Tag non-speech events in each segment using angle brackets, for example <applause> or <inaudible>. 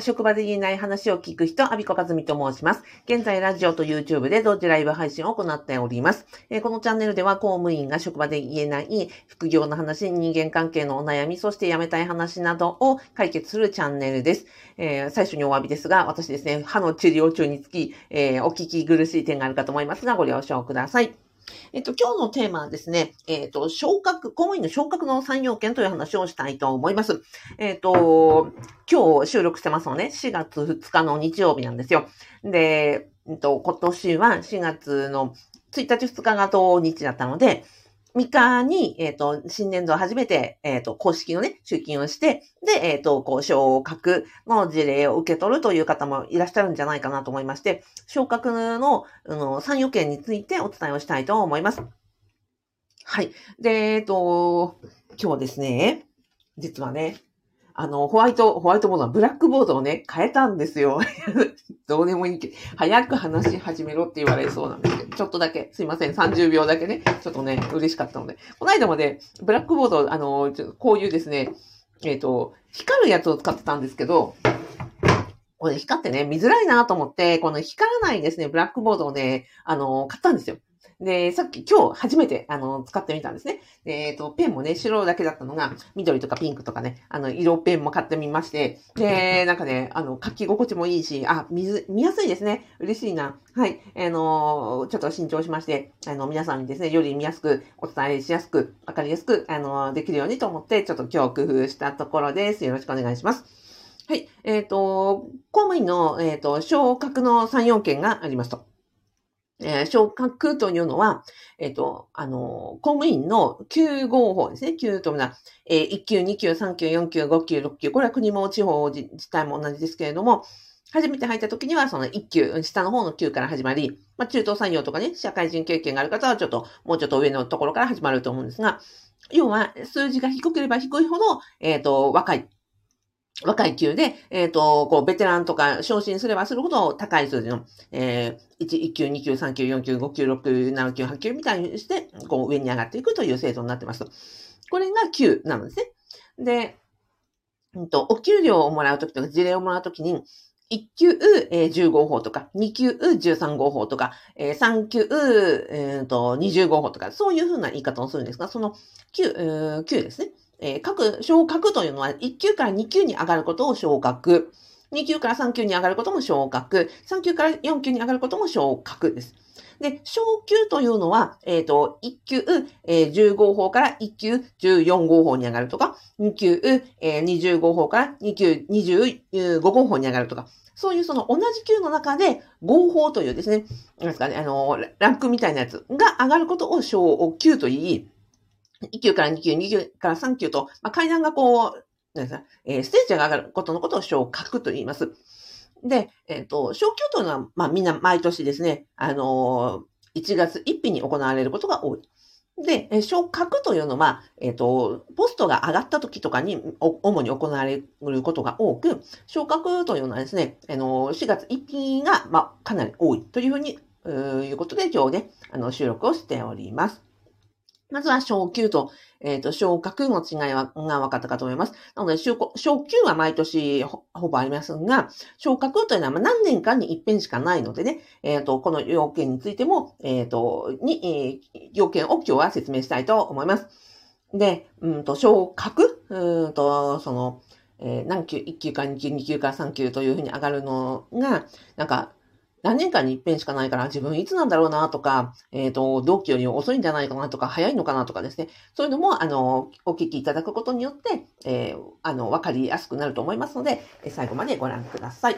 職場で言えない話を聞く人、アビコカズミと申します。現在、ラジオと YouTube で同時ライブ配信を行っております。えー、このチャンネルでは、公務員が職場で言えない副業の話、人間関係のお悩み、そして辞めたい話などを解決するチャンネルです。えー、最初にお詫びですが、私ですね、歯の治療中につき、えー、お聞き苦しい点があるかと思いますが、ご了承ください。えっと、今日のテーマはですね、えっと、昇格、公務員の昇格の3要件という話をしたいと思います。えっと、今日収録してますのね、4月2日の日曜日なんですよ。で、えっと、今年は4月の1日2日が当日だったので、3日に、えっ、ー、と、新年度初めて、えっ、ー、と、公式のね、出勤をして、で、えっ、ー、と、こう、昇格の事例を受け取るという方もいらっしゃるんじゃないかなと思いまして、昇格の、あの、参与権についてお伝えをしたいと思います。はい。で、えっ、と、今日ですね、実はね、あの、ホワイト、ホワイトボードはブラックボードをね、変えたんですよ。<laughs> どうでもいいけど、早く話し始めろって言われそうなんですけど、ちょっとだけ、すいません、30秒だけね、ちょっとね、嬉しかったので。この間まで、ブラックボード、あの、こういうですね、えっ、ー、と、光るやつを使ってたんですけど、これ光ってね、見づらいなと思って、この光らないですね、ブラックボードをね、あの、買ったんですよ。で、さっき今日初めて、あの、使ってみたんですね。えっ、ー、と、ペンもね、白だけだったのが、緑とかピンクとかね、あの、色ペンも買ってみまして、で、<laughs> なんかね、あの、書き心地もいいし、あ、水、見やすいですね。嬉しいな。はい。あの、ちょっと新調しまして、あの、皆さんにですね、より見やすく、お伝えしやすく、わかりやすく、あの、できるようにと思って、ちょっと今日工夫したところです。よろしくお願いします。はい。えっ、ー、と、公務員の、えっ、ー、と、昇格の3、4件がありますと。えー、昇格というのは、えっ、ー、と、あの、公務員の9号法ですね。9というのは、えー、1級、2級、3級、4級、5級、6級。これは国も地方自治体も同じですけれども、初めて入った時には、その1級、下の方の級から始まり、まあ、中東産業とかね、社会人経験がある方は、ちょっと、もうちょっと上のところから始まると思うんですが、要は、数字が低ければ低いほど、えっ、と、若い若い級で、えっ、ー、と、こう、ベテランとか昇進すればするほど高い数字の、えー、1, 1級、2級、3級、4級、5級、6級、7級、8級みたいにして、こう、上に上がっていくという制度になってます。これが級なんですね。で、うんと、お給料をもらうときとか、事例をもらうときに、1級、えー、15法とか、2級、13号法とか、えー、3級、えー、と20号法とか、そういうふうな言い方をするんですが、その9、9ですね。えー、各昇格というのは1級から2級に上がることを昇格。2級から3級に上がることも昇格。3級から4級に上がることも昇格です。で、昇級というのは、えっ、ー、と、1級、えー、10号法から1級14号法に上がるとか、2級、えー、20号法から2級25号法に上がるとか、そういうその同じ級の中で合法というですね、なんですかね、あの、ランクみたいなやつが上がることを昇級と言い、1級から2級、2級から3級と、まあ、階段がこう、なんですか、えー、ステージが上がることのことを昇格と言います。で、えっ、ー、と、昇級というのは、まあ、みんな毎年ですね、あのー、1月1日に行われることが多い。で、昇格というのは、えっ、ー、と、ポストが上がった時とかに主に行われることが多く、昇格というのはですね、あの、4月1日が、まあ、かなり多いというふうに、いうことで今日ね、あの、収録をしております。まずは昇級と、えっ、ー、と、昇格の違い、が分かったかと思います。なので、昇級は毎年ほぼありますが、昇格というのは何年間に一遍しかないのでね、えっ、ー、と、この要件についても、えっ、ー、と、に、え、要件を今日は説明したいと思います。で、うんと、昇格、うんと、その、え、何級、1級か2級、2級か3級というふうに上がるのが、なんか、何年間に一遍しかないから自分いつなんだろうなとか、えっ、ー、と、同期より遅いんじゃないかなとか、早いのかなとかですね。そういうのも、あの、お聞きいただくことによって、えー、あの、わかりやすくなると思いますので、最後までご覧ください。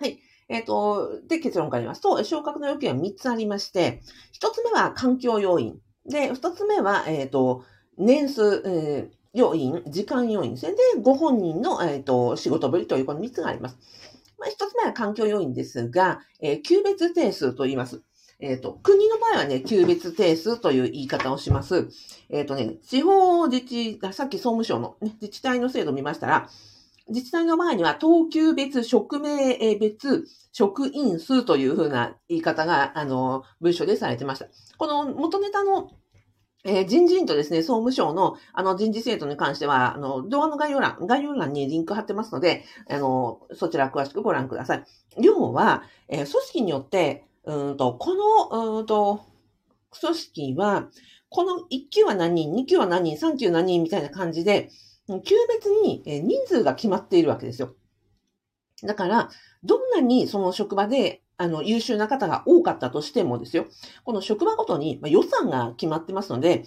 はい。えっ、ー、と、で、結論から言いますと、昇格の要件は3つありまして、1つ目は環境要因。で、2つ目は、えっ、と、年数、え要因、時間要因ですね。で、ご本人の、えっ、と、仕事ぶりというこの3つがあります。まあ、一つ目は環境要因ですが、えー、級別定数と言います。えっ、ー、と、国の場合はね、級別定数という言い方をします。えっ、ー、とね、地方自治、さっき総務省の、ね、自治体の制度を見ましたら、自治体の場合には、等級別、職名別、職員数というふうな言い方が、あの、文書でされてました。この元ネタのえー、人事院とですね、総務省のあの人事制度に関しては、あの、動画の概要欄、概要欄にリンク貼ってますので、あの、そちら詳しくご覧ください。要は、えー、組織によって、うんと、この、うんと、組織は、この1級は何人、2級は何人、3級何人みたいな感じで、級別に人数が決まっているわけですよ。だから、どんなにその職場であの、優秀な方が多かったとしてもですよ、この職場ごとに予算が決まってますので、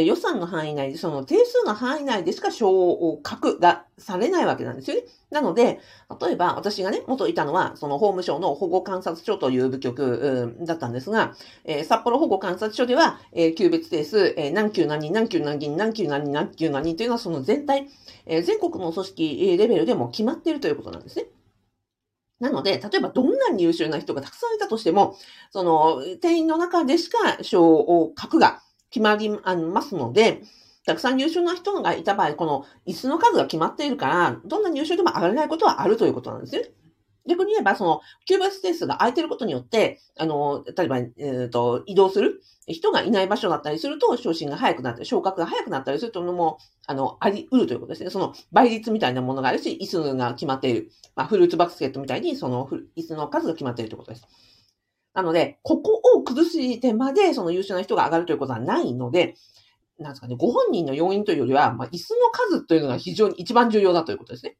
予算の範囲内で、その定数の範囲内でしか昇格がされないわけなんですよね。なので、例えば私がね、元いたのは、その法務省の保護観察所という部局だったんですが、えー、札幌保護観察所では、えー、級別定数、えー、何級何人、何級何人、何級何人、何級何人というのはその全体、え、全国の組織レベルでも決まっているということなんですね。なので、例えばどんなに優秀な人がたくさんいたとしても、その、店員の中でしか賞を書くが決まりますので、たくさん優秀な人がいた場合、この椅子の数が決まっているから、どんなに優秀でも上がれないことはあるということなんですね。逆に言えば、その、キューバスペースが空いてることによって、あの、例えば、えっ、ー、と、移動する人がいない場所だったりすると、昇進が早くなったり、昇格が早くなったりするというのも、あの、あり得るということですね。その、倍率みたいなものがあるし、椅子が決まっている。まあ、フルーツバスケットみたいに、その、椅子の数が決まっているということです。なので、ここを崩してまで、その優秀な人が上がるということはないので、なんですかね、ご本人の要因というよりは、まあ、椅子の数というのが非常に一番重要だということですね。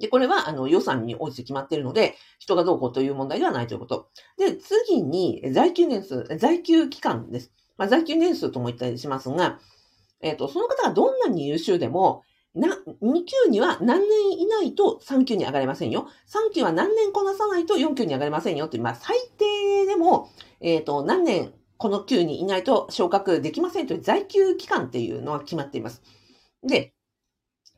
で、これは、あの、予算に応じて決まっているので、人がどうこうという問題ではないということ。で、次に、在休年数、在休期間です。まあ、在休年数とも言ったりしますが、えっ、ー、と、その方がどんなに優秀でも、な、2級には何年以内と3級に上がれませんよ。3級は何年こなさないと4級に上がれませんよという、まあ、最低でも、えっ、ー、と、何年この級にいないと昇格できませんという在級期間っていうのは決まっています。で、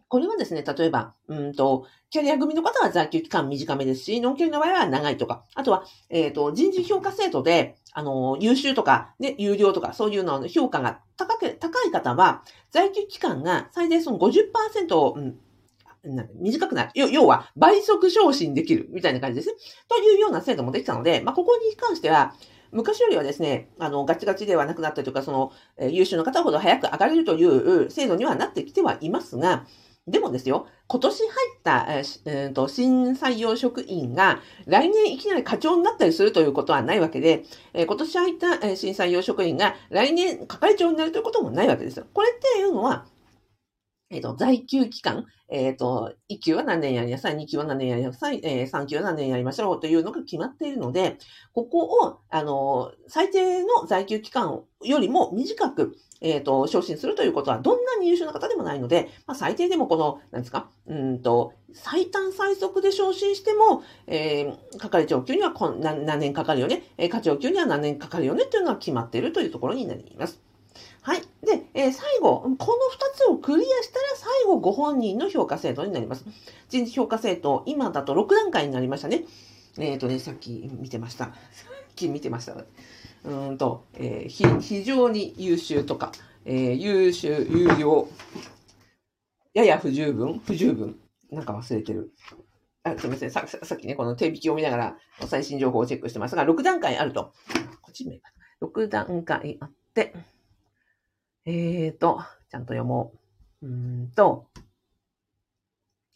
これはですね、例えば、うんと、キャリア組の方は在休期間短めですし、ノンキャリの場合は長いとか、あとは、えっ、ー、と、人事評価制度で、あの、優秀とか、ね、有料とか、そういうのの評価が高く、高い方は、在休期間が最大その50%、うん、短くなる。要は、倍速昇進できる、みたいな感じですね。というような制度もできたので、まあ、ここに関しては、昔よりはですね、あの、ガチガチではなくなったというか、その、え、優秀な方ほど早く上がれるという制度にはなってきてはいますが、でもですよ、今年入った、えー、と新採用職員が来年いきなり課長になったりするということはないわけで、えー、今年入った、えー、新採用職員が来年係長になるということもないわけですよ。これっていうのは、えっ、ー、と、在休期間、えっ、ー、と、1級は何年やりなさい、2級は何年やりなさい、えー、3級は何年やりましょうというのが決まっているので、ここを、あの、最低の在休期間よりも短く、えっ、ー、と、昇進するということは、どんなに優秀な方でもないので、まあ、最低でもこの、なんですか、うんと、最短最速で昇進しても、えー、係長級にはこん何何年かかるよね、えー、課長級には何年かかるよねというのは決まっているというところになります。はい。で、えー、最後、この2つをクリアしたら最後ご本人の評価制度になります。人事評価制度、今だと6段階になりましたね。えっ、ー、とね、さっき見てました。さっき見てました。うんと、えー、非常に優秀とか、えー、優秀、有料、やや不十分、不十分、なんか忘れてる。あすみませんさ。さっきね、この手引きを見ながら最新情報をチェックしてますが、6段階あると。こっち見え6段階あって、えーと、ちゃんと読もう。うんと、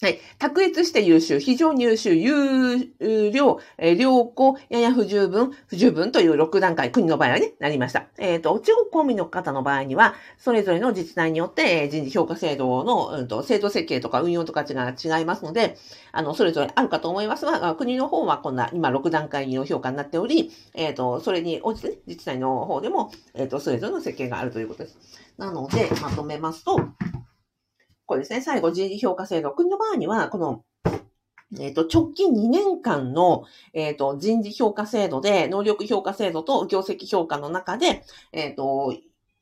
はい。卓越して優秀、非常に優秀、有料、えー、良好、やや不十分、不十分という6段階、国の場合はね、なりました。えっ、ー、と、地方公務員の方の場合には、それぞれの自治体によって、えー、人事評価制度の、うんと、制度設計とか運用とかが違いますので、あの、それぞれあるかと思いますが、国の方はこんな、今6段階の評価になっており、えっ、ー、と、それに応じて、ね、自治体の方でも、えっ、と、それぞれの設計があるということです。なので、まとめますと、これですね、最後人事評価制度。国の場合には、この、えっ、と、直近2年間の、えっ、ー、と、人事評価制度で、能力評価制度と業績評価の中で、えっ、ー、と、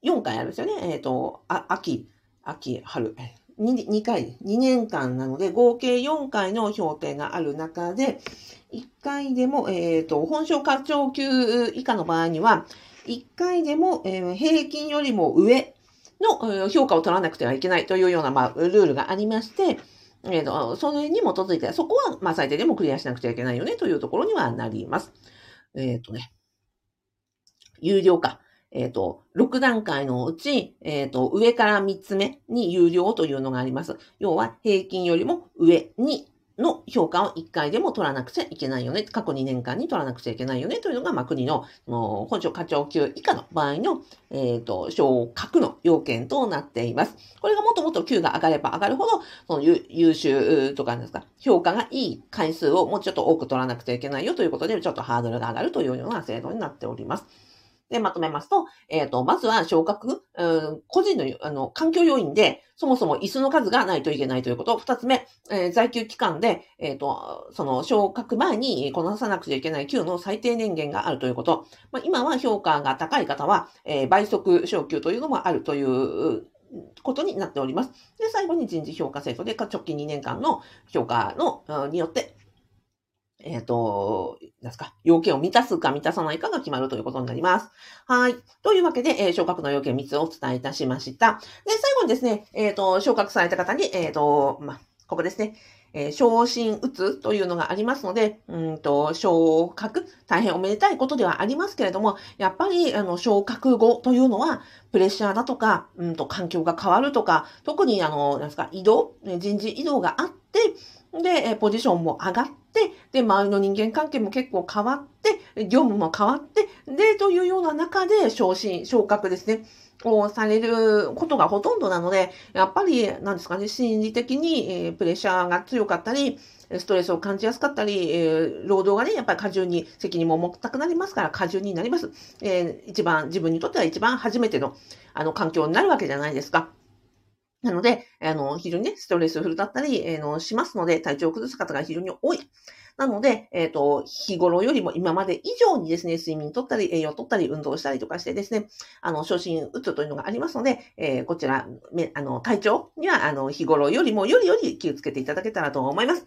4回あるんですよね。えっ、と、あ、秋、秋、春、2, 2回、2年間なので、合計4回の評定がある中で、1回でも、えっ、と、本省課長級以下の場合には、1回でも、え、平均よりも上の評価を取らなくてはいけないというような、まあ、ルールがありまして、え、ー、それに基づいて、そこは、まあ、最低でもクリアしなくちゃいけないよねというところにはなります。えっ、ー、とね、有料化。えっ、ー、と、6段階のうち、えっ、ー、と、上から3つ目に有料というのがあります。要は、平均よりも上にの評価を1回でも取らなくちゃいけないよね。過去2年間に取らなくちゃいけないよね。というのが、まあ、国の、本庁課長級以下の場合の、えっ、ー、と、昇格の要件となっています。これがもっともっと級が上がれば上がるほど、その優秀とかですか、評価がいい回数をもうちょっと多く取らなくちゃいけないよということで、ちょっとハードルが上がるというような制度になっております。で、まとめますと、えっ、ー、と、まずは昇格、うん、個人の、あの、環境要因で、そもそも椅子の数がないといけないということ。二つ目、えー、在休期間で、えっ、ー、と、その昇格前にこなさなくちゃいけない給の最低年限があるということ。まあ、今は評価が高い方は、え倍速昇給というのもあるということになっております。で、最後に人事評価制度で、直近2年間の評価の、によって、えっ、ー、と、なんすか、要件を満たすか満たさないかが決まるということになります。はい。というわけで、えー、昇格の要件3つをお伝えいたしました。で、最後にですね、えっ、ー、と、昇格された方に、えっ、と、まあここですね、えー、昇進打つというのがありますので、うんと、昇格、大変おめでたいことではありますけれども、やっぱり、あの、昇格後というのは、プレッシャーだとか、うんと、環境が変わるとか、特に、あの、なんですか、移動、人事異動があって、で、ポジションも上がって、で、周りの人間関係も結構変わって、業務も変わって、で、というような中で昇進、昇格ですね。をされることがほとんどなので、やっぱり、なんですかね、心理的に、え、プレッシャーが強かったり、ストレスを感じやすかったり、え、労働がね、やっぱり過重に責任も重たくなりますから、過重になります。えー、一番、自分にとっては一番初めての、あの、環境になるわけじゃないですか。なので、あの、非常にね、ストレスフルだったり、えー、のしますので、体調を崩す方が非常に多い。なので、えっ、ー、と、日頃よりも今まで以上にですね、睡眠とったり、栄養とったり、運動したりとかしてですね、あの、昇進打つというのがありますので、えー、こちら、め、あの、体調には、あの、日頃よりもよりより気をつけていただけたらと思います。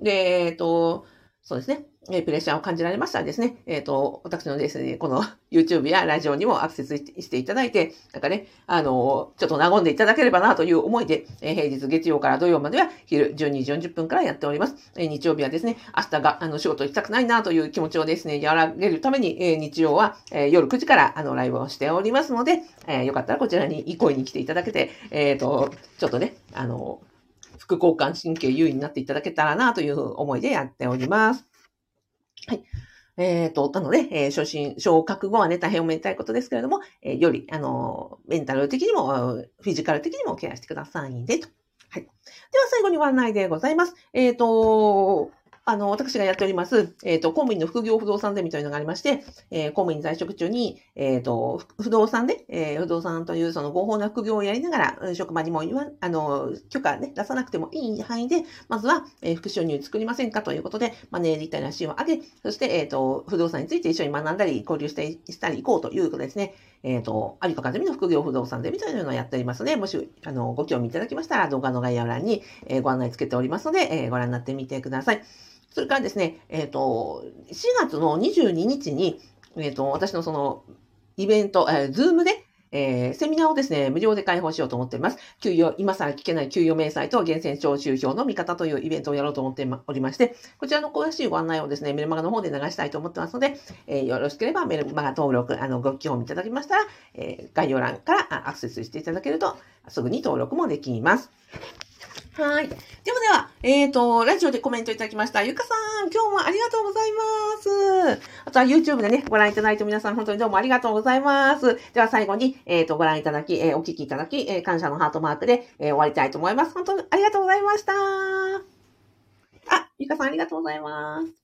で、えっ、と、そうですね。えプレッシャーを感じられましたらですね、えっ、ー、と、私のですね、この <laughs> YouTube やラジオにもアクセスしていただいて、なんかね、あの、ちょっと和んでいただければなという思いで、えー、平日月曜から土曜までは昼12時40分からやっております。えー、日曜日はですね、明日が、あの、仕事行きたくないなという気持ちをですね、和らげるために、え日曜は、え夜9時からあの、ライブをしておりますので、えよかったらこちらに憩いに来ていただけて、えっ、と、ちょっとね、あの、副交感神経優位になっていただけたらなという思いでやっております。はい。えっ、ー、と、なので、えー、昇進、昇格後はね、大変おめでたいことですけれども、えー、より、あの、メンタル的にも、フィジカル的にもケアしてくださいね、と。はい。では最後にご案内でございます。えっ、ー、と、あの、私がやっております、えっ、ー、と、公務員の副業不動産ゼミというのがありまして、えー、公務員在職中に、えっ、ー、と、不動産で、え不動産というその合法な副業をやりながら、職場にも言わ、あの、許可ね、出さなくてもいい範囲で、まずは、え副収入作りませんかということで、マネーリテラシーを上げ、そして、えっ、と、不動産について一緒に学んだり、交流してしたり行こうということですね。えっ、と、有川和美の副業不動産ゼミというのをやっておりますので、もし、あの、ご興味いただきましたら、動画の概要欄に、えご案内つけておりますので、えご覧になってみてください。それからですね、えっ、ー、と、4月の22日に、えっ、ー、と、私のその、イベント、えー、ズームで、えー、セミナーをですね、無料で開放しようと思っています。給与、今更聞けない給与明細と源泉徴収票の見方というイベントをやろうと思っておりまして、こちらの詳しいご案内をですね、メルマガの方で流したいと思ってますので、えー、よろしければメルマガ登録、あの、ご興味いただきましたら、えー、概要欄からアクセスしていただけると、すぐに登録もできます。はい。ではでは、えっ、ー、と、ラジオでコメントいただきました。ゆかさん、今日もありがとうございます。あとは YouTube でね、ご覧いただいて皆さん本当にどうもありがとうございます。では最後に、えっ、ー、と、ご覧いただき、えー、お聞きいただき、え感謝のハートマークで、え終わりたいと思います。本当にありがとうございました。あ、ゆかさんありがとうございます。